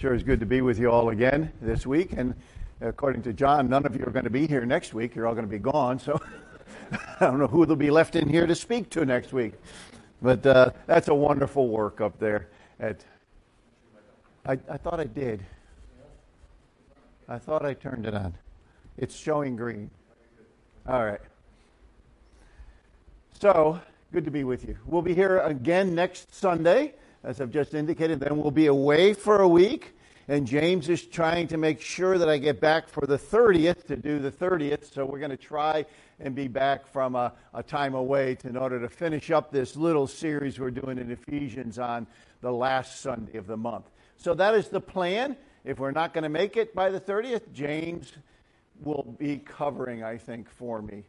Sure it's good to be with you all again this week. And according to John, none of you are going to be here next week. You're all going to be gone. So I don't know who will be left in here to speak to next week. But uh, that's a wonderful work up there. At, I, I thought I did. I thought I turned it on. It's showing green. All right. So, good to be with you. We'll be here again next Sunday as I've just indicated. Then we'll be away for a week. And James is trying to make sure that I get back for the 30th to do the 30th. So we're going to try and be back from a, a, time away to, in order to finish up this little series we're doing in Ephesians on the last Sunday of the month. So that is the plan. If we're not going to make it by the 30th, James will be covering, I think, for me.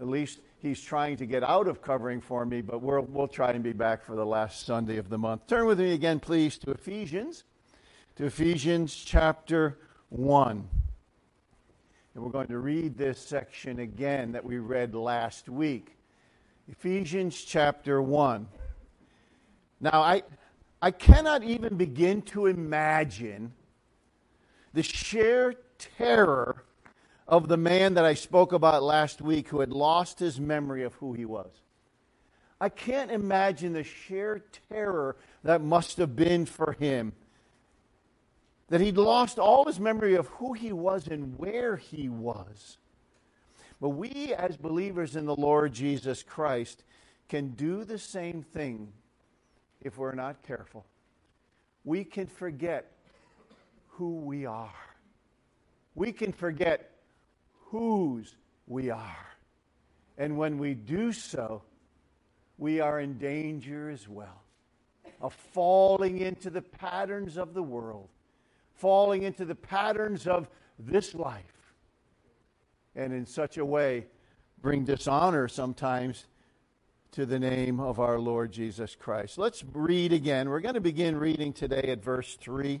At least he's trying to get out of covering for me, but we will we'll try and be back for the last Sunday of the month. Turn with me again, please, to Ephesians, to Ephesians chapter 1. And we're going to read this section again that we read last week. Ephesians chapter 1. Now, I, I cannot even begin to imagine the sheer terror of the man that I spoke about last week who had lost his memory of who he was. I can't imagine the sheer terror that must have been for him. That he'd lost all his memory of who he was and where he was. But we, as believers in the Lord Jesus Christ, can do the same thing if we're not careful. We can forget who we are. We can forget whose we are. And when we do so, we are in danger as well of falling into the patterns of the world, falling into the patterns of this life, and in such a way bring dishonor sometimes to the name of our Lord Jesus Christ. Let's read again. We're going to begin reading today at verse 3.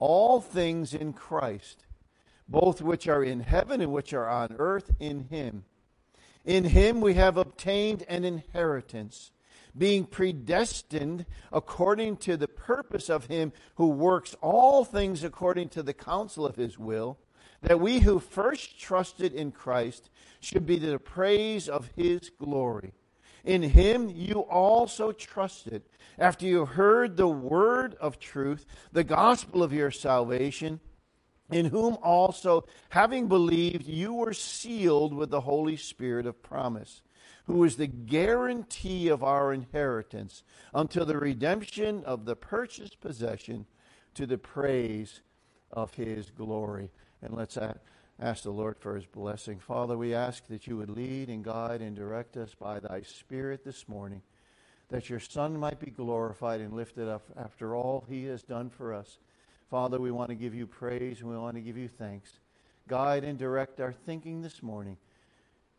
all things in Christ, both which are in heaven and which are on earth in him. In him we have obtained an inheritance, being predestined according to the purpose of him who works all things according to the counsel of his will, that we who first trusted in Christ should be the praise of his glory. In him you also trusted, after you heard the word of truth, the gospel of your salvation, in whom also, having believed, you were sealed with the Holy Spirit of promise, who is the guarantee of our inheritance until the redemption of the purchased possession to the praise of his glory. And let's ask the Lord for his blessing. Father, we ask that you would lead and guide and direct us by thy Spirit this morning, that your Son might be glorified and lifted up after all he has done for us. Father, we want to give you praise and we want to give you thanks. Guide and direct our thinking this morning,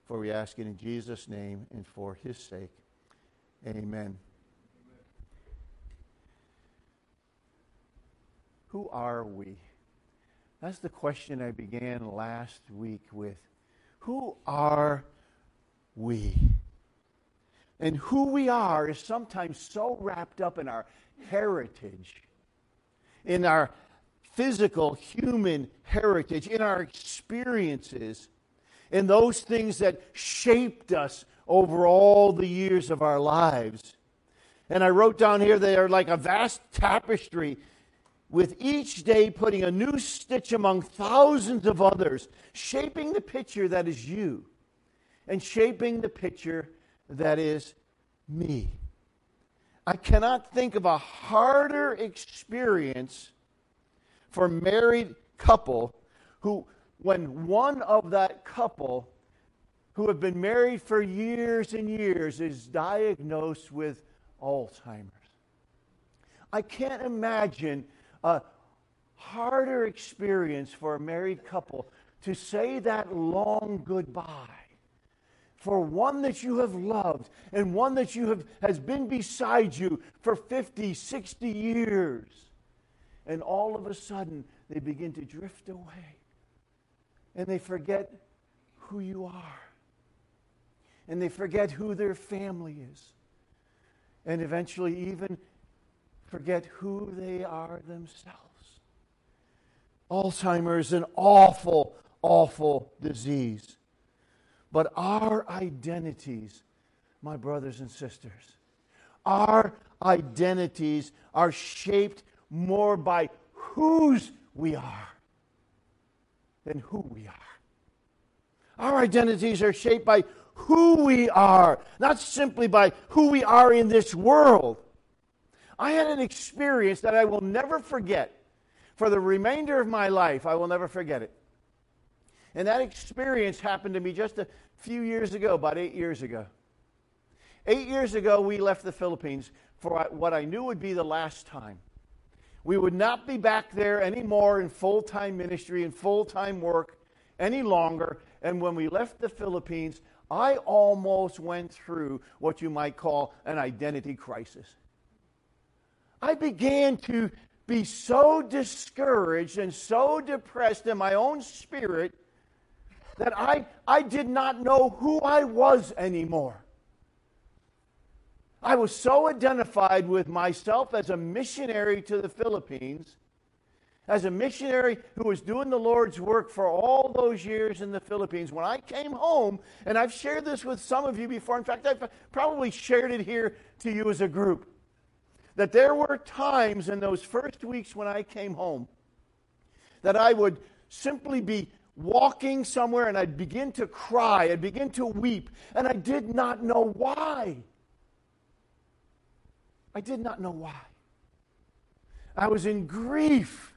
for we ask it in Jesus' name and for his sake. Amen. Who are we? That's the question I began last week with. Who are we? And who we are is sometimes so wrapped up in our heritage, in our physical human heritage, in our experiences, in those things that shaped us over all the years of our lives. And I wrote down here they are like a vast tapestry with each day putting a new stitch among thousands of others, shaping the picture that is you and shaping the picture that is me. I cannot think of a harder experience for married couple who when one of that couple who have been married for years and years is diagnosed with Alzheimer's. I can't imagine a harder experience for a married couple to say that long goodbye for one that you have loved and one that you have has been beside you for 50 60 years. And all of a sudden they begin to drift away. And they forget who you are. And they forget who their family is. And eventually even forget who they are themselves alzheimer's is an awful awful disease but our identities, my brothers and sisters, our identities are shaped more by whose we are than who we are. Our identities are shaped by who we are, not simply by who we are in this world. I had an experience that I will never forget. For the remainder of my life, I will never forget it. And that experience happened to me just a few years ago, about eight years ago. Eight years ago, we left the Philippines for what I knew would be the last time. We would not be back there anymore in full time ministry and full time work any longer. And when we left the Philippines, I almost went through what you might call an identity crisis. I began to be so discouraged and so depressed in my own spirit that I, I did not know who I was anymore. I was so identified with myself as a missionary to the Philippines, as a missionary who was doing the Lord's work for all those years in the Philippines. When I came home, and I've shared this with some of you before, in fact, I've probably shared it here to you as a group, that there were times in those first weeks when I came home that I would simply be walking somewhere and I'd begin to cry, I'd begin to weep, and I did not know why. I did not know why. I was in grief.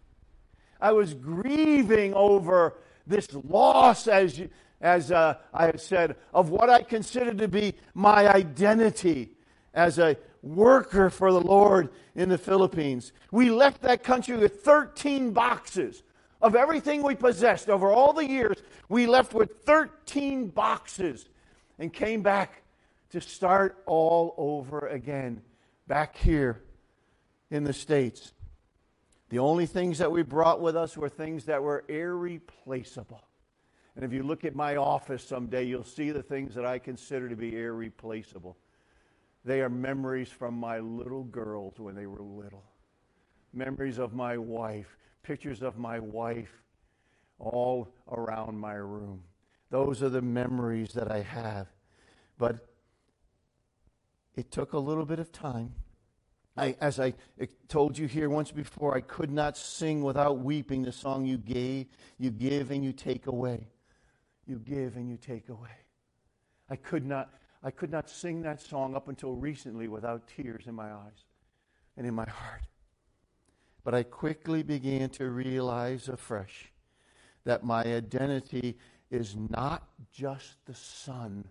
I was grieving over this loss, as, as uh, I have said, of what I considered to be my identity as a worker for the Lord in the Philippines. We left that country with 13 boxes of everything we possessed over all the years, we left with 13 boxes and came back to start all over again back here in the States. The only things that we brought with us were things that were irreplaceable. And if you look at my office someday, you'll see the things that I consider to be irreplaceable. They are memories from my little girls when they were little, memories of my wife, pictures of my wife all around my room. Those are the memories that I have. But it took a little bit of time. I, as I told you here once before, I could not sing without weeping the song you gave, you give and you take away. You give and you take away. I could not I could not sing that song up until recently without tears in my eyes and in my heart. But I quickly began to realize afresh that my identity is not just the son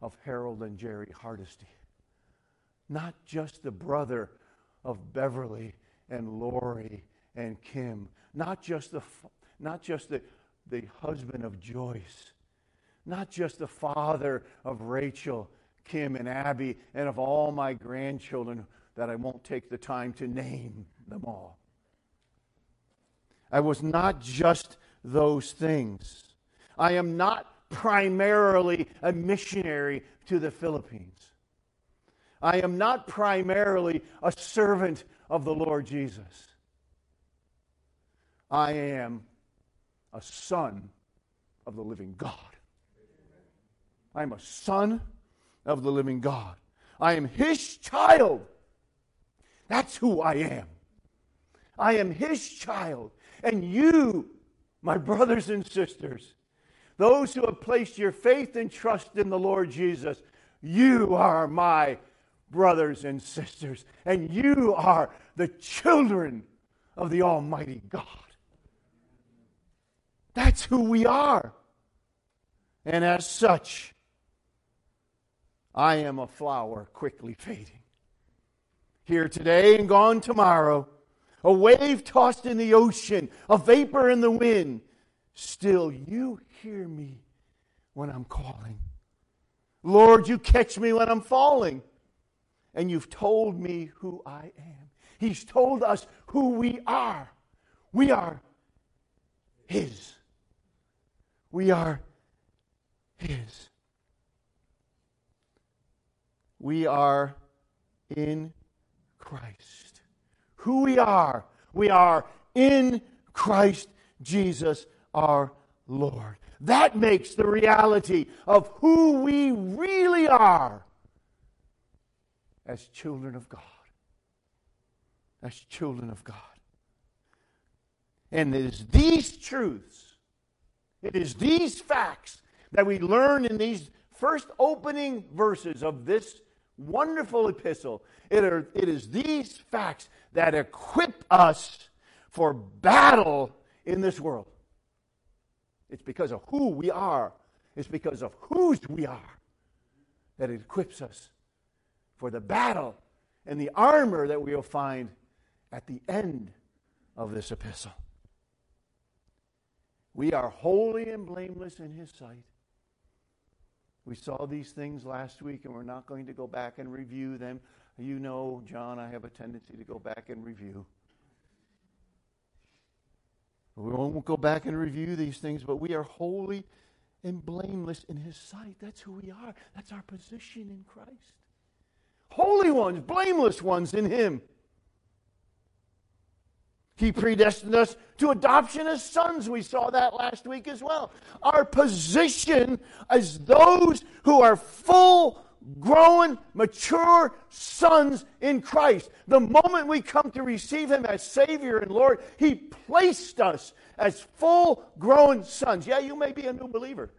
of Harold and Jerry Hardisty, not just the brother of Beverly and Lori and Kim, not just the, not just the, the husband of Joyce, not just the father of Rachel, Kim, and Abby, and of all my grandchildren that I won't take the time to name them all. I was not just those things. I am not primarily a missionary to the Philippines. I am not primarily a servant of the Lord Jesus. I am a son of the living God. I am a son of the living God. I am his child. That's who I am. I am his child. And you, my brothers and sisters, those who have placed your faith and trust in the Lord Jesus, you are my brothers and sisters, and you are the children of the Almighty God. That's who we are. And as such, I am a flower quickly fading. Here today and gone tomorrow, a wave tossed in the ocean, a vapor in the wind. Still, you hear me when I'm calling. Lord, you catch me when I'm falling. And you've told me who I am. He's told us who we are. We are His. We are His. We are in Christ. Who we are, we are in Christ Jesus our Lord. That makes the reality of who we really are as children of God. As children of God. And it is these truths, it is these facts that we learn in these first opening verses of this wonderful epistle. It, are, it is these facts that equip us for battle in this world. It's because of who we are, it's because of whose we are that it equips us for the battle and the armor that we will find at the end of this epistle. We are holy and blameless in His sight. We saw these things last week, and we're not going to go back and review them. You know, John, I have a tendency to go back and review. We won't go back and review these things, but we are holy and blameless in His sight. That's who we are. That's our position in Christ. Holy ones, blameless ones in Him. He predestined us to adoption as sons. We saw that last week as well. Our position as those who are full grown, mature sons in Christ. The moment we come to receive Him as Savior and Lord, He placed us as full grown sons. Yeah, you may be a new believer.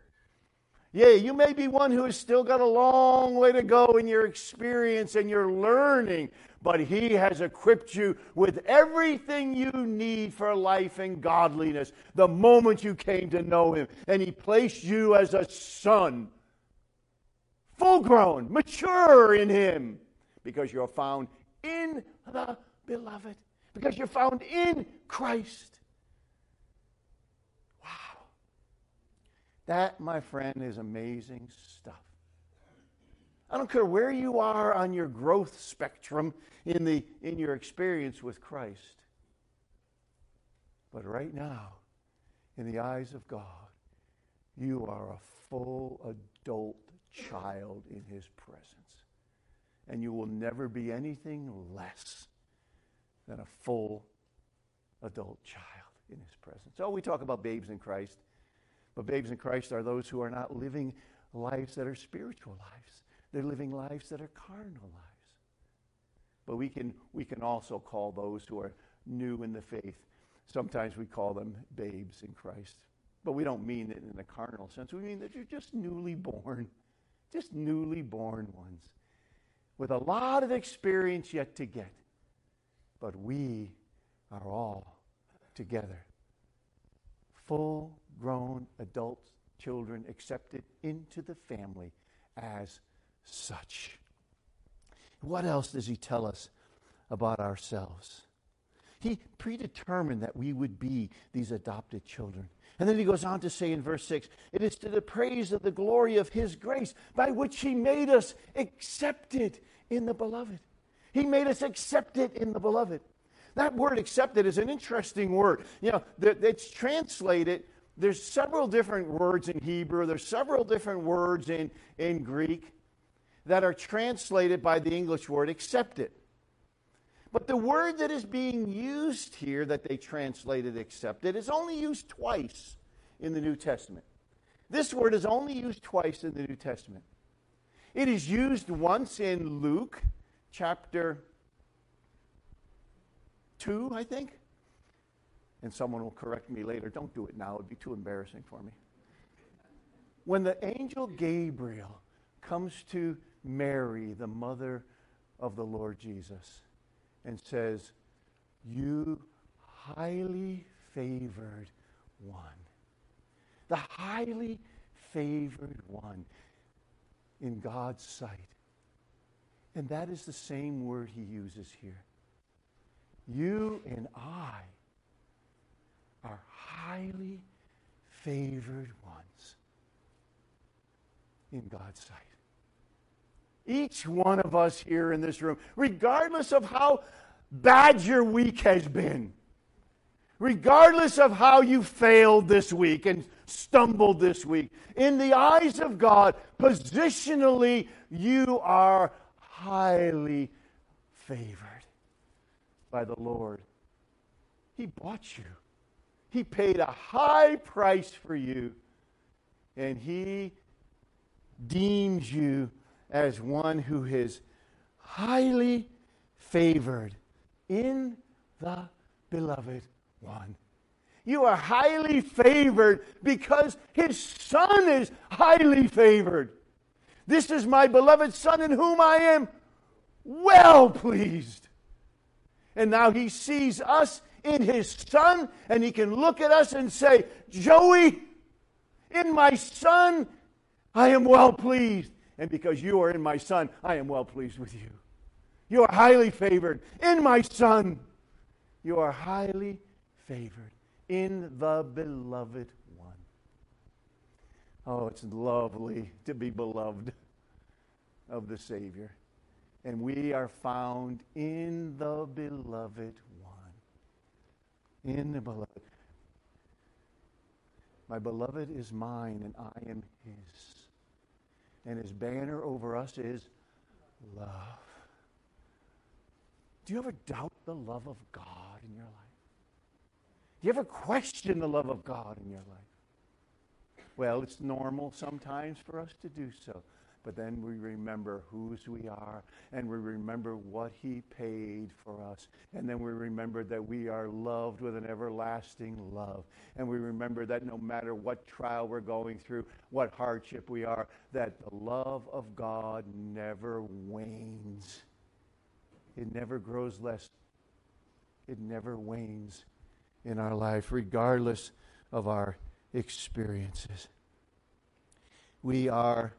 Yeah, you may be one who has still got a long way to go in your experience and your learning, but He has equipped you with everything you need for life and godliness the moment you came to know Him. And He placed you as a son full grown, mature in Him, because you're found in the beloved, because you're found in Christ. Wow. That, my friend, is amazing stuff. I don't care where you are on your growth spectrum in, the, in your experience with Christ. But right now, in the eyes of God, you are a full adult child in his presence. And you will never be anything less than a full adult child in his presence. Oh, we talk about babes in Christ, but babes in Christ are those who are not living lives that are spiritual lives. They're living lives that are carnal lives. But we can, we can also call those who are new in the faith. Sometimes we call them babes in Christ. But we don't mean it in a carnal sense. We mean that you're just newly born just newly born ones with a lot of experience yet to get. But we are all together. Full grown adult children accepted into the family as such. What else does he tell us about ourselves? He predetermined that we would be these adopted children. And then he goes on to say in verse 6 it is to the praise of the glory of his grace by which he made us accepted in the beloved. He made us accepted in the beloved. That word accepted is an interesting word. You know, it's translated, there's several different words in Hebrew, there's several different words in, in Greek that are translated by the English word accepted. But the word that is being used here, that they translated accepted, is only used twice in the New Testament. This word is only used twice in the New Testament. It is used once in Luke chapter 2, I think. and someone will correct me later. Don't do it now, it'd be too embarrassing for me. When the angel Gabriel comes to Mary, the mother of the Lord Jesus, and says, You highly favored one. The highly favored one in God's sight. And that is the same word he uses here. You and I are highly favored ones in God's sight. Each one of us here in this room, regardless of how bad your week has been, regardless of how you failed this week and stumbled this week, in the eyes of God, positionally, you are highly favored by the Lord. He bought you, He paid a high price for you, and He deems you as one who is highly favored in the beloved one. You are highly favored because his son is highly favored. This is my beloved son in whom I am well pleased. And now he sees us in his son, and he can look at us and say, Joey, in my son, I am well pleased. And because you are in my son, I am well pleased with you. You are highly favored in my son. You are highly favored in the beloved one. Oh, it's lovely to be beloved of the Savior. And we are found in the beloved one. In the beloved. My beloved is mine, and I am his. And his banner over us is love. Do you ever doubt the love of God in your life? Do you ever question the love of God in your life? Well, it's normal sometimes for us to do so. But then we remember whose we are, and we remember what He paid for us. And then we remember that we are loved with an everlasting love. And we remember that no matter what trial we're going through, what hardship we are, that the love of God never wanes. It never grows less, it never wanes in our life, regardless of our experiences. We are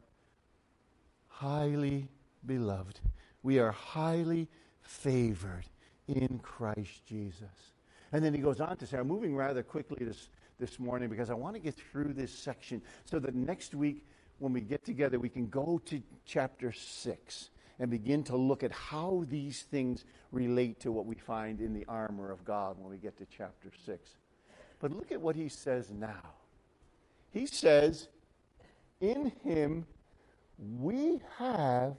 highly beloved. We are highly favored in Christ Jesus. And then he goes on to say, I'm moving rather quickly this, this morning because I want to get through this section so that next week, when we get together, we can go to chapter 6 and begin to look at how these things relate to what we find in the armor of God when we get to chapter 6. But look at what he says now. He says, In him we have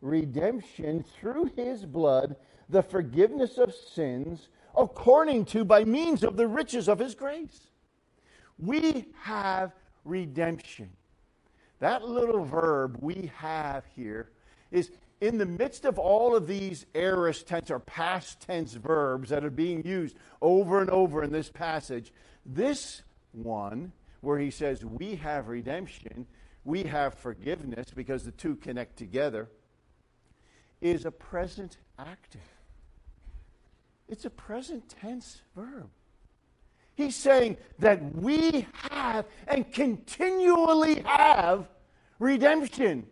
redemption through his blood, the forgiveness of sins, according to, by means of the riches of his grace. We have redemption. That little verb we have here is in the midst of all of these aorist tense or past tense verbs that are being used over and over in this passage, this one, where he says, We have redemption, we have forgiveness, because the two connect together, is a present active. It's a present tense verb. He's saying that we have and continually have redemption.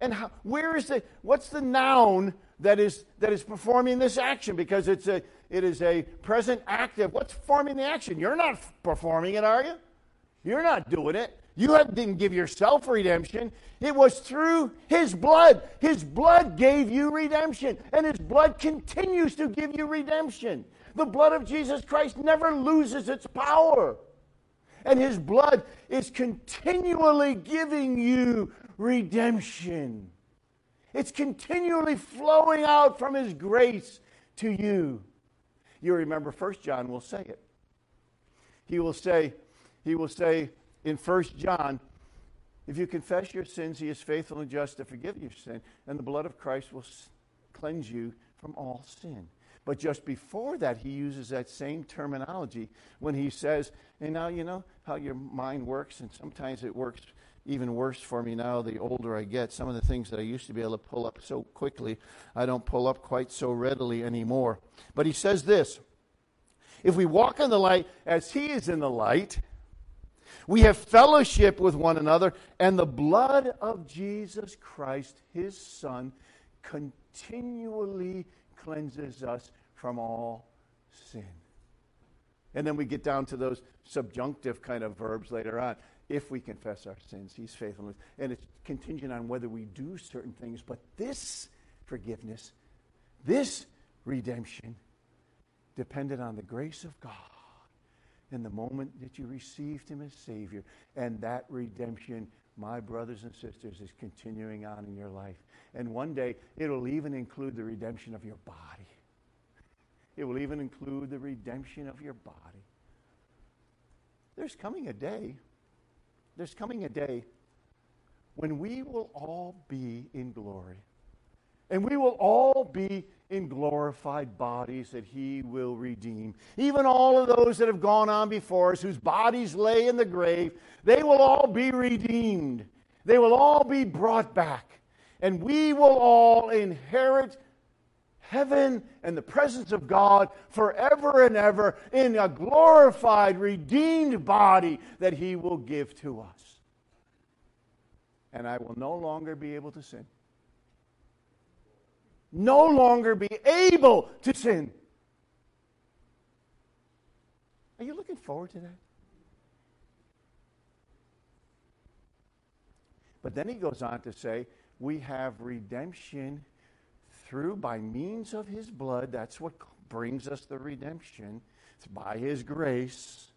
And how, where is the, what's the noun that is, that is performing this action? Because it's a, it is a present active. What's performing the action? You're not performing it, are you? You're not doing it. You didn't give yourself redemption. It was through His blood. His blood gave you redemption, and His blood continues to give you redemption. The blood of Jesus Christ never loses its power. And His blood is continually giving you redemption. It's continually flowing out from His grace to you. You remember First John will say it. He will say, he will say in First John, if you confess your sins, he is faithful and just to forgive your sin, and the blood of Christ will cleanse you from all sin. But just before that, he uses that same terminology when he says, and now you know how your mind works, and sometimes it works even worse for me now the older I get. Some of the things that I used to be able to pull up so quickly, I don't pull up quite so readily anymore. But he says this If we walk in the light as he is in the light, we have fellowship with one another, and the blood of Jesus Christ, his Son, continually cleanses us from all sin. And then we get down to those subjunctive kind of verbs later on. If we confess our sins, he's faithful. And it's contingent on whether we do certain things. But this forgiveness, this redemption, depended on the grace of God in the moment that you received him as Savior. And that redemption, my brothers and sisters, is continuing on in your life. And one day, it'll even include the redemption of your body. It will even include the redemption of your body. There's coming a day, there's coming a day when we will all be in glory. And we will all be in glorified bodies that he will redeem. Even all of those that have gone on before us, whose bodies lay in the grave, they will all be redeemed. They will all be brought back. And we will all inherit heaven and the presence of God forever and ever in a glorified, redeemed body that he will give to us. And I will no longer be able to sin no longer be able to sin. Are you looking forward to that? But then he goes on to say, we have redemption through by means of his blood. That's what brings us the redemption. It's by his grace,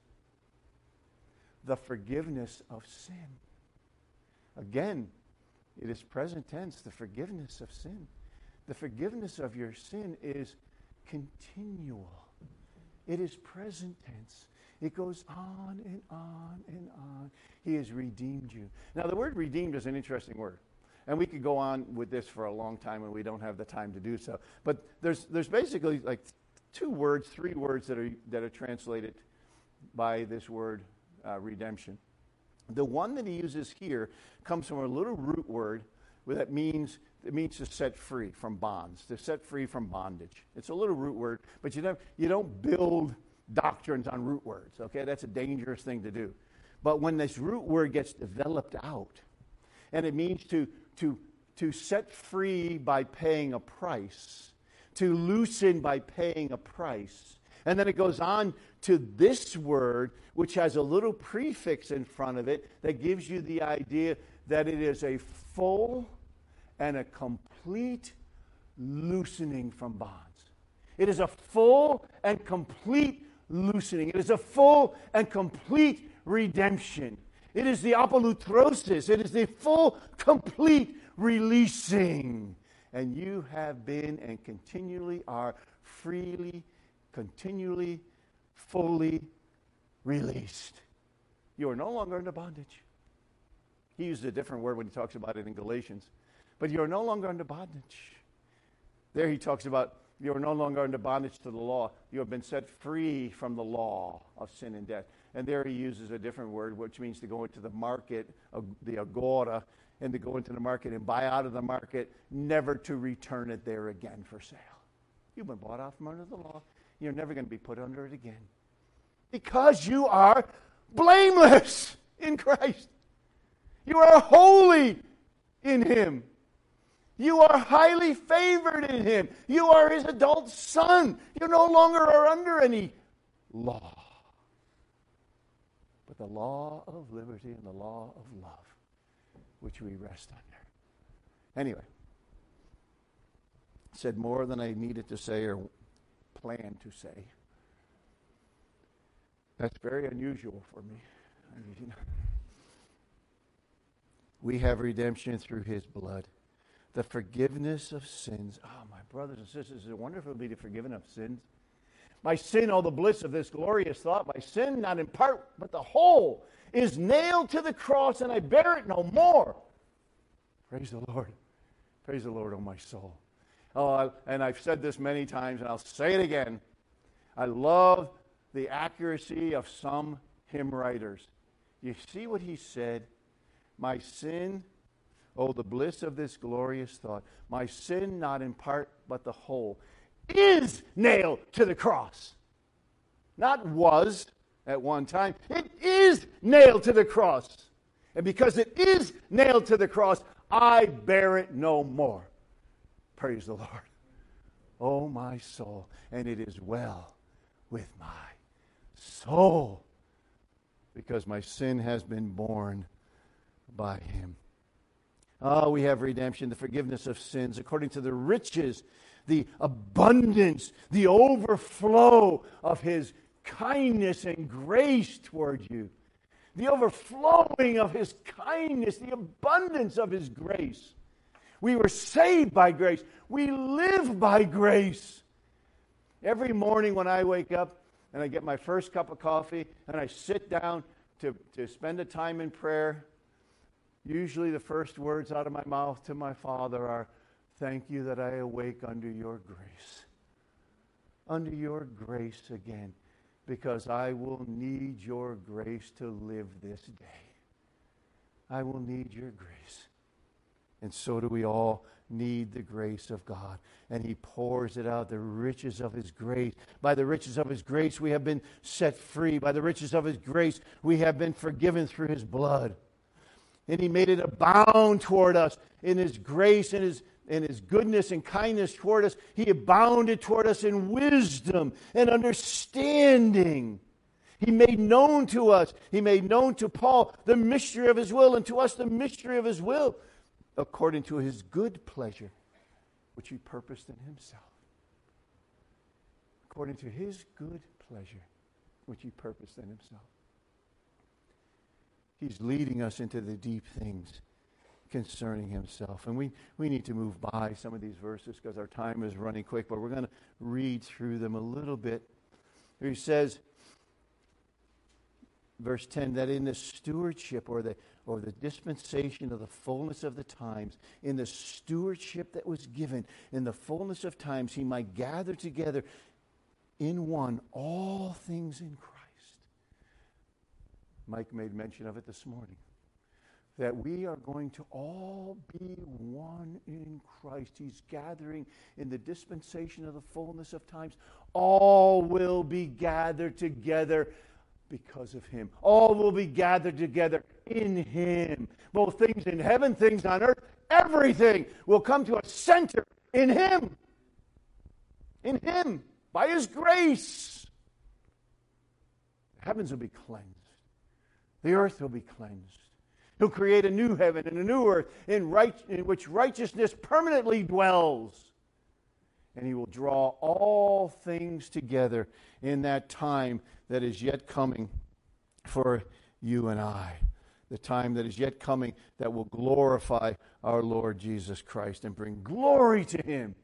the forgiveness of sin. Again, it is present tense, the forgiveness of sin. The forgiveness of your sin is continual, it is present tense. It goes on and on and on. He has redeemed you. Now, the word redeemed is an interesting word. And we could go on with this for a long time, and we don't have the time to do so. But there's, there's basically like two words, three words that are, that are translated by this word uh, redemption. The one that he uses here comes from a little root word that means it means to set free from bonds, to set free from bondage. It's a little root word, but you don't, you don't build doctrines on root words, okay? That's a dangerous thing to do. But when this root word gets developed out, and it means to, to, to set free by paying a price, to loosen by paying a price. And then it goes on to this word, which has a little prefix in front of it that gives you the idea that it is a full and a complete loosening from bonds. It is a full and complete loosening. It is a full and complete redemption. It is the apolutrosis. It is the full, complete releasing. And you have been and continually are freely, continually, fully released. You are no longer under bondage. He used a different word when he talks about it in Galatians. But you are no longer under bondage. There he talks about you are no longer under bondage to the law. You have been set free from the law of sin and death. And there he uses a different word, which means to go into the market, uh, the agora, and to go into the market and buy out of the market, never to return it there again for sale. You've been bought out from under the law. You're never going to be put under it again. Because you are blameless in Christ. You are holy in Him. You are highly favored in him. You are his adult son. You no longer are under any law, but the law of liberty and the law of love, which we rest under. Anyway, said more than I needed to say or planned to say. That's very unusual for me. I mean, you know. We have redemption through his blood the forgiveness of sins. Oh, my brothers and sisters, is it wonderful to be forgiven of sins? My sin, oh, the bliss of this glorious thought, my sin, not in part, but the whole, is nailed to the cross, and I bear it no more. Praise the Lord. Praise the Lord, oh my soul. Oh, and I've said this many times, and I'll say it again. I love the accuracy of some hymn writers. You see what he said? My sin, oh, the bliss of this glorious thought. My sin, not in part, but the whole, is nailed to the cross. Not was at one time. It is nailed to the cross. And because it is nailed to the cross, I bear it no more. Praise the Lord. Oh, my soul, and it is well with my soul because my sin has been borne by him. Oh, we have redemption, the forgiveness of sins, according to the riches, the abundance, the overflow of his kindness and grace toward you. The overflowing of his kindness, the abundance of his grace. We were saved by grace. We live by grace. Every morning when I wake up and I get my first cup of coffee and I sit down to, to spend a time in prayer, usually the first words out of my mouth to my Father are, Thank you that I awake under your grace. Under your grace again, because I will need your grace to live this day. I will need your grace. And so do we all need the grace of God. And He pours it out, the riches of His grace. By the riches of His grace, we have been set free. By the riches of His grace, we have been forgiven through His blood. And He made it abound toward us in His grace and His, in His goodness and kindness toward us. He abounded toward us in wisdom and understanding. He made known to us, He made known to Paul the mystery of His will, and to us the mystery of His will according to his good pleasure, which he purposed in himself. According to his good pleasure, which he purposed in himself. He's leading us into the deep things concerning himself. And we, we need to move by some of these verses because our time is running quick, but we're going to read through them a little bit. He says, verse 10, that in the stewardship or the or the dispensation of the fullness of the times, in the stewardship that was given, in the fullness of times, he might gather together in one all things in Christ. Mike made mention of it this morning. That we are going to all be one in Christ. He's gathering in the dispensation of the fullness of times. All will be gathered together because of him. All will be gathered together in him. Both things in heaven, things on earth, everything will come to a center in him. In him, by his grace. The heavens will be cleansed, the earth will be cleansed. He'll create a new heaven and a new earth in, right, in which righteousness permanently dwells and he will draw all things together in that time that is yet coming for you and I. The time that is yet coming that will glorify our Lord Jesus Christ and bring glory to him,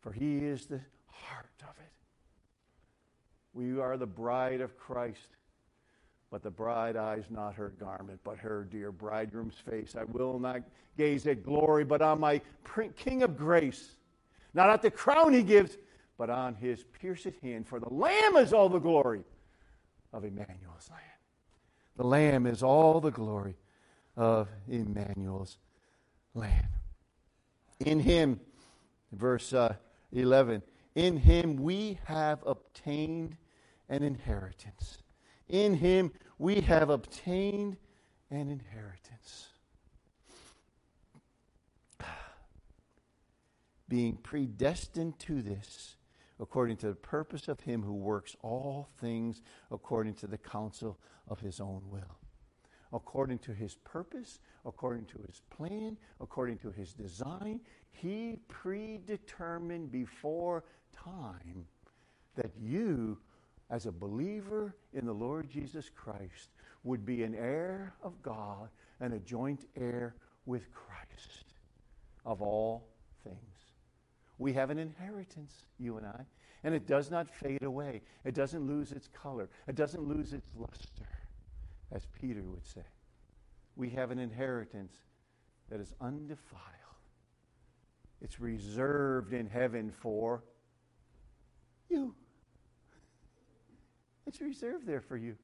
for he is the heart of it. We are the bride of Christ. But the bride eyes not her garment, but her dear bridegroom's face. I will not gaze at glory, but on my King of grace not at the crown he gives, but on his pierced hand. For the Lamb is all the glory of Emmanuel's land. The Lamb is all the glory of Emmanuel's land. In him, verse uh, 11, in him we have obtained an inheritance. In him we have obtained an inheritance. being predestined to this according to the purpose of him who works all things according to the counsel of his own will. According to his purpose, according to his plan, according to his design, he predetermined before time that you, as a believer in the Lord Jesus Christ, would be an heir of God and a joint heir with Christ of all things. We have an inheritance, you and I, and it does not fade away. It doesn't lose its color, it doesn't lose its luster, as Peter would say. We have an inheritance that is undefiled, It's reserved in heaven for you. It's reserved there for you.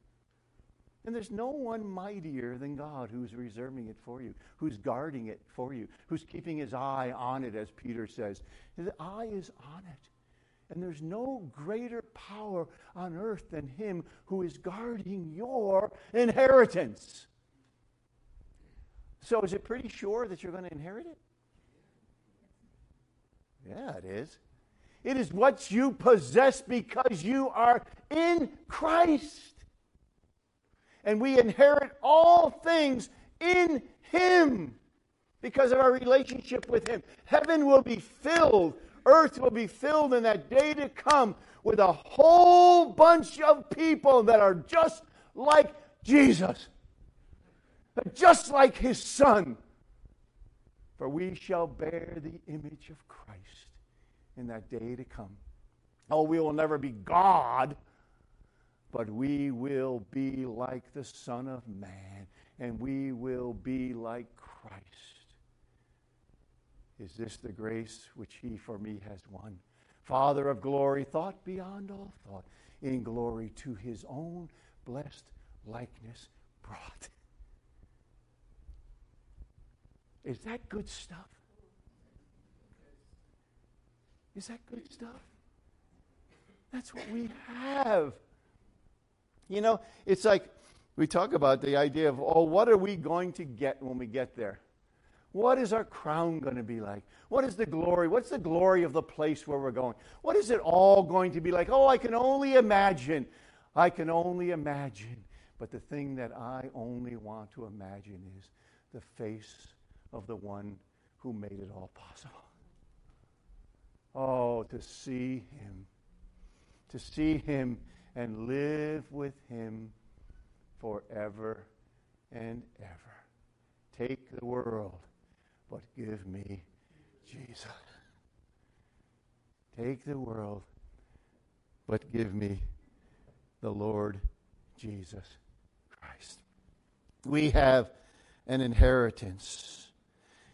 And there's no one mightier than God who's reserving it for you, who's guarding it for you, who's keeping his eye on it, as Peter says. His eye is on it. And there's no greater power on earth than him who is guarding your inheritance. So is it pretty sure that you're going to inherit it? Yeah, it is. It is what you possess because you are in Christ. And we inherit all things in Him because of our relationship with Him. Heaven will be filled, earth will be filled in that day to come with a whole bunch of people that are just like Jesus, just like His Son. For we shall bear the image of Christ in that day to come. Oh, we will never be God, but we will be like the Son of Man, and we will be like Christ. Is this the grace which He for me has won? Father of glory, thought beyond all thought, in glory to His own blessed likeness brought. Is that good stuff? Is that good stuff? That's what we have. You know, it's like we talk about the idea of, oh, what are we going to get when we get there? What is our crown going to be like? What is the glory? What's the glory of the place where we're going? What is it all going to be like? Oh, I can only imagine. I can only imagine. But the thing that I only want to imagine is the face of the one who made it all possible. Oh, to see him. To see him and live with him forever and ever. Take the world, but give me Jesus. Take the world, but give me the Lord Jesus Christ. We have an inheritance,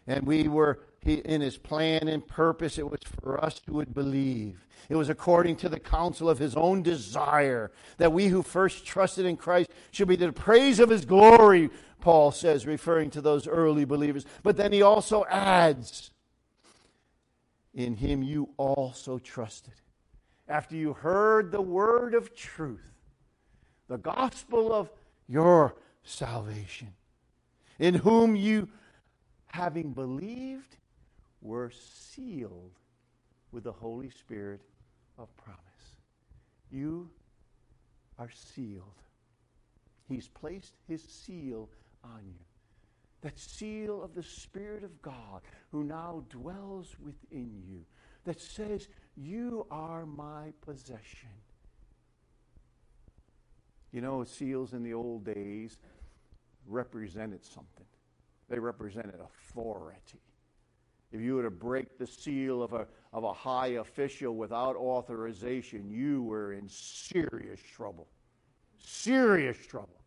and we were he, in his plan and purpose, it was for us who would believe. It was according to the counsel of his own desire that we who first trusted in Christ should be the praise of his glory, Paul says, referring to those early believers. But then he also adds, In him you also trusted. After you heard the word of truth, the gospel of your salvation, in whom you, having believed, were sealed with the Holy Spirit of promise. You are sealed. He's placed his seal on you. That seal of the Spirit of God who now dwells within you, that says, You are my possession. You know, seals in the old days represented something, they represented authority. If you were to break the seal of a, of a high official without authorization, you were in serious trouble. Serious trouble.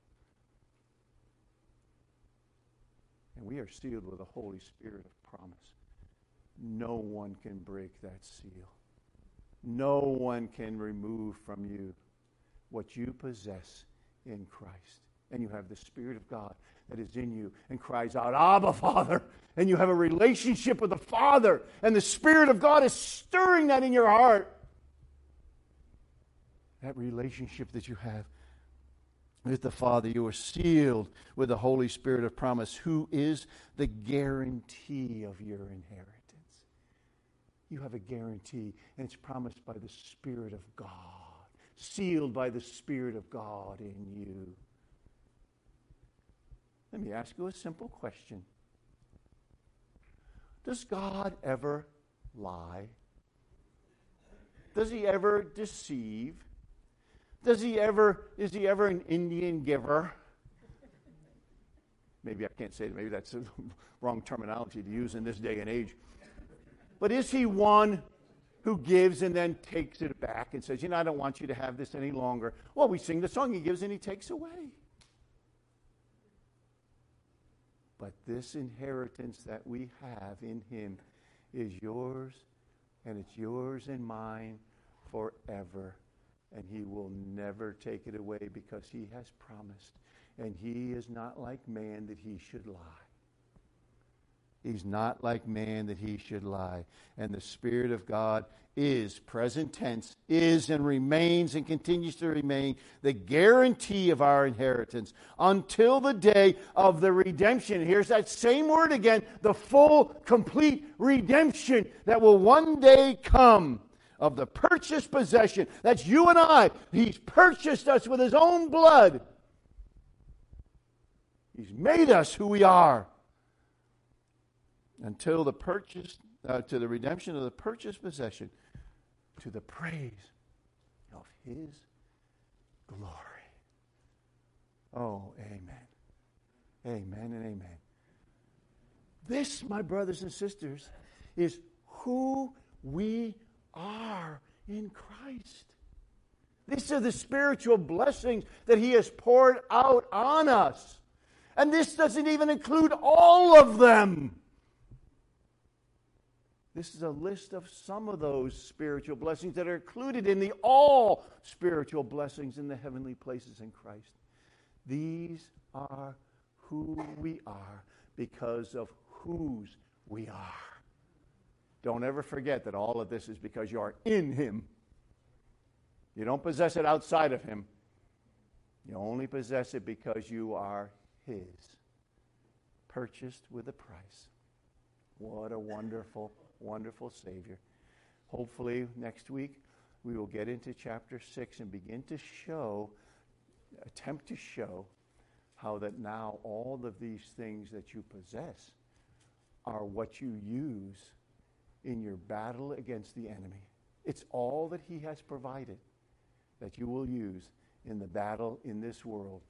And we are sealed with the Holy Spirit of promise. No one can break that seal. No one can remove from you what you possess in Christ. And you have the Spirit of God that is in you and cries out, Abba, Father. And you have a relationship with the Father, and the Spirit of God is stirring that in your heart. That relationship that you have with the Father, you are sealed with the Holy Spirit of promise, who is the guarantee of your inheritance. You have a guarantee, and it's promised by the Spirit of God, sealed by the Spirit of God in you. Let me ask you a simple question Does God ever lie? Does he ever deceive? Does he ever, is he ever an Indian giver? Maybe I can't say it, maybe that's the wrong terminology to use in this day and age. But is he one who gives and then takes it back and says, You know, I don't want you to have this any longer? Well, we sing the song, he gives and he takes away. But this inheritance that we have in Him is yours, and it's yours and mine forever. And he will never take it away because he has promised. And he is not like man that he should lie. He's not like man that he should lie. And the Spirit of God is, present tense, is and remains and continues to remain the guarantee of our inheritance until the day of the redemption. Here's that same word again the full, complete redemption that will one day come of the purchased possession. That's you and I. He's purchased us with his own blood. He's made us who we are until the purchase, uh, to the redemption of the purchased possession, to the praise of His glory. Oh, amen. Amen and amen. This, my brothers and sisters, is who we are in Christ. These are the spiritual blessings that He has poured out on us. And this doesn't even include all of them. This is a list of some of those spiritual blessings that are included in the all spiritual blessings in the heavenly places in Christ. These are who we are because of whose we are. Don't ever forget that all of this is because you are in Him. You don't possess it outside of Him. You only possess it because you are His, purchased with a price. What a wonderful wonderful Savior. Hopefully, next week we will get into chapter 6 and begin to show, attempt to show, how that now all of these things that you possess are what you use in your battle against the enemy. It's all that He has provided that you will use in the battle in this world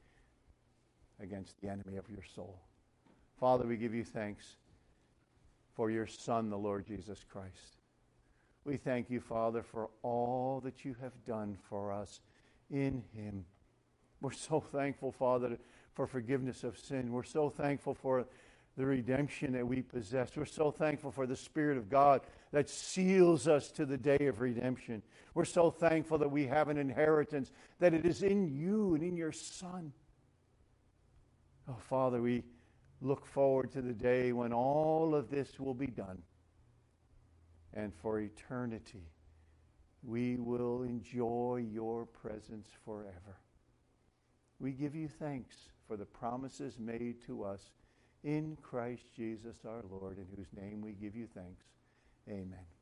against the enemy of your soul. Father, we give you thanks for your Son, the Lord Jesus Christ. We thank you, Father, for all that you have done for us in him. We're so thankful, Father, for forgiveness of sin. We're so thankful for the redemption that we possess. We're so thankful for the Spirit of God that seals us to the day of redemption. We're so thankful that we have an inheritance, that it is in you and in your Son. Oh, Father, we look forward to the day when all of this will be done. And for eternity, we will enjoy your presence forever. We give you thanks for the promises made to us in Christ Jesus our Lord, in whose name we give you thanks. Amen.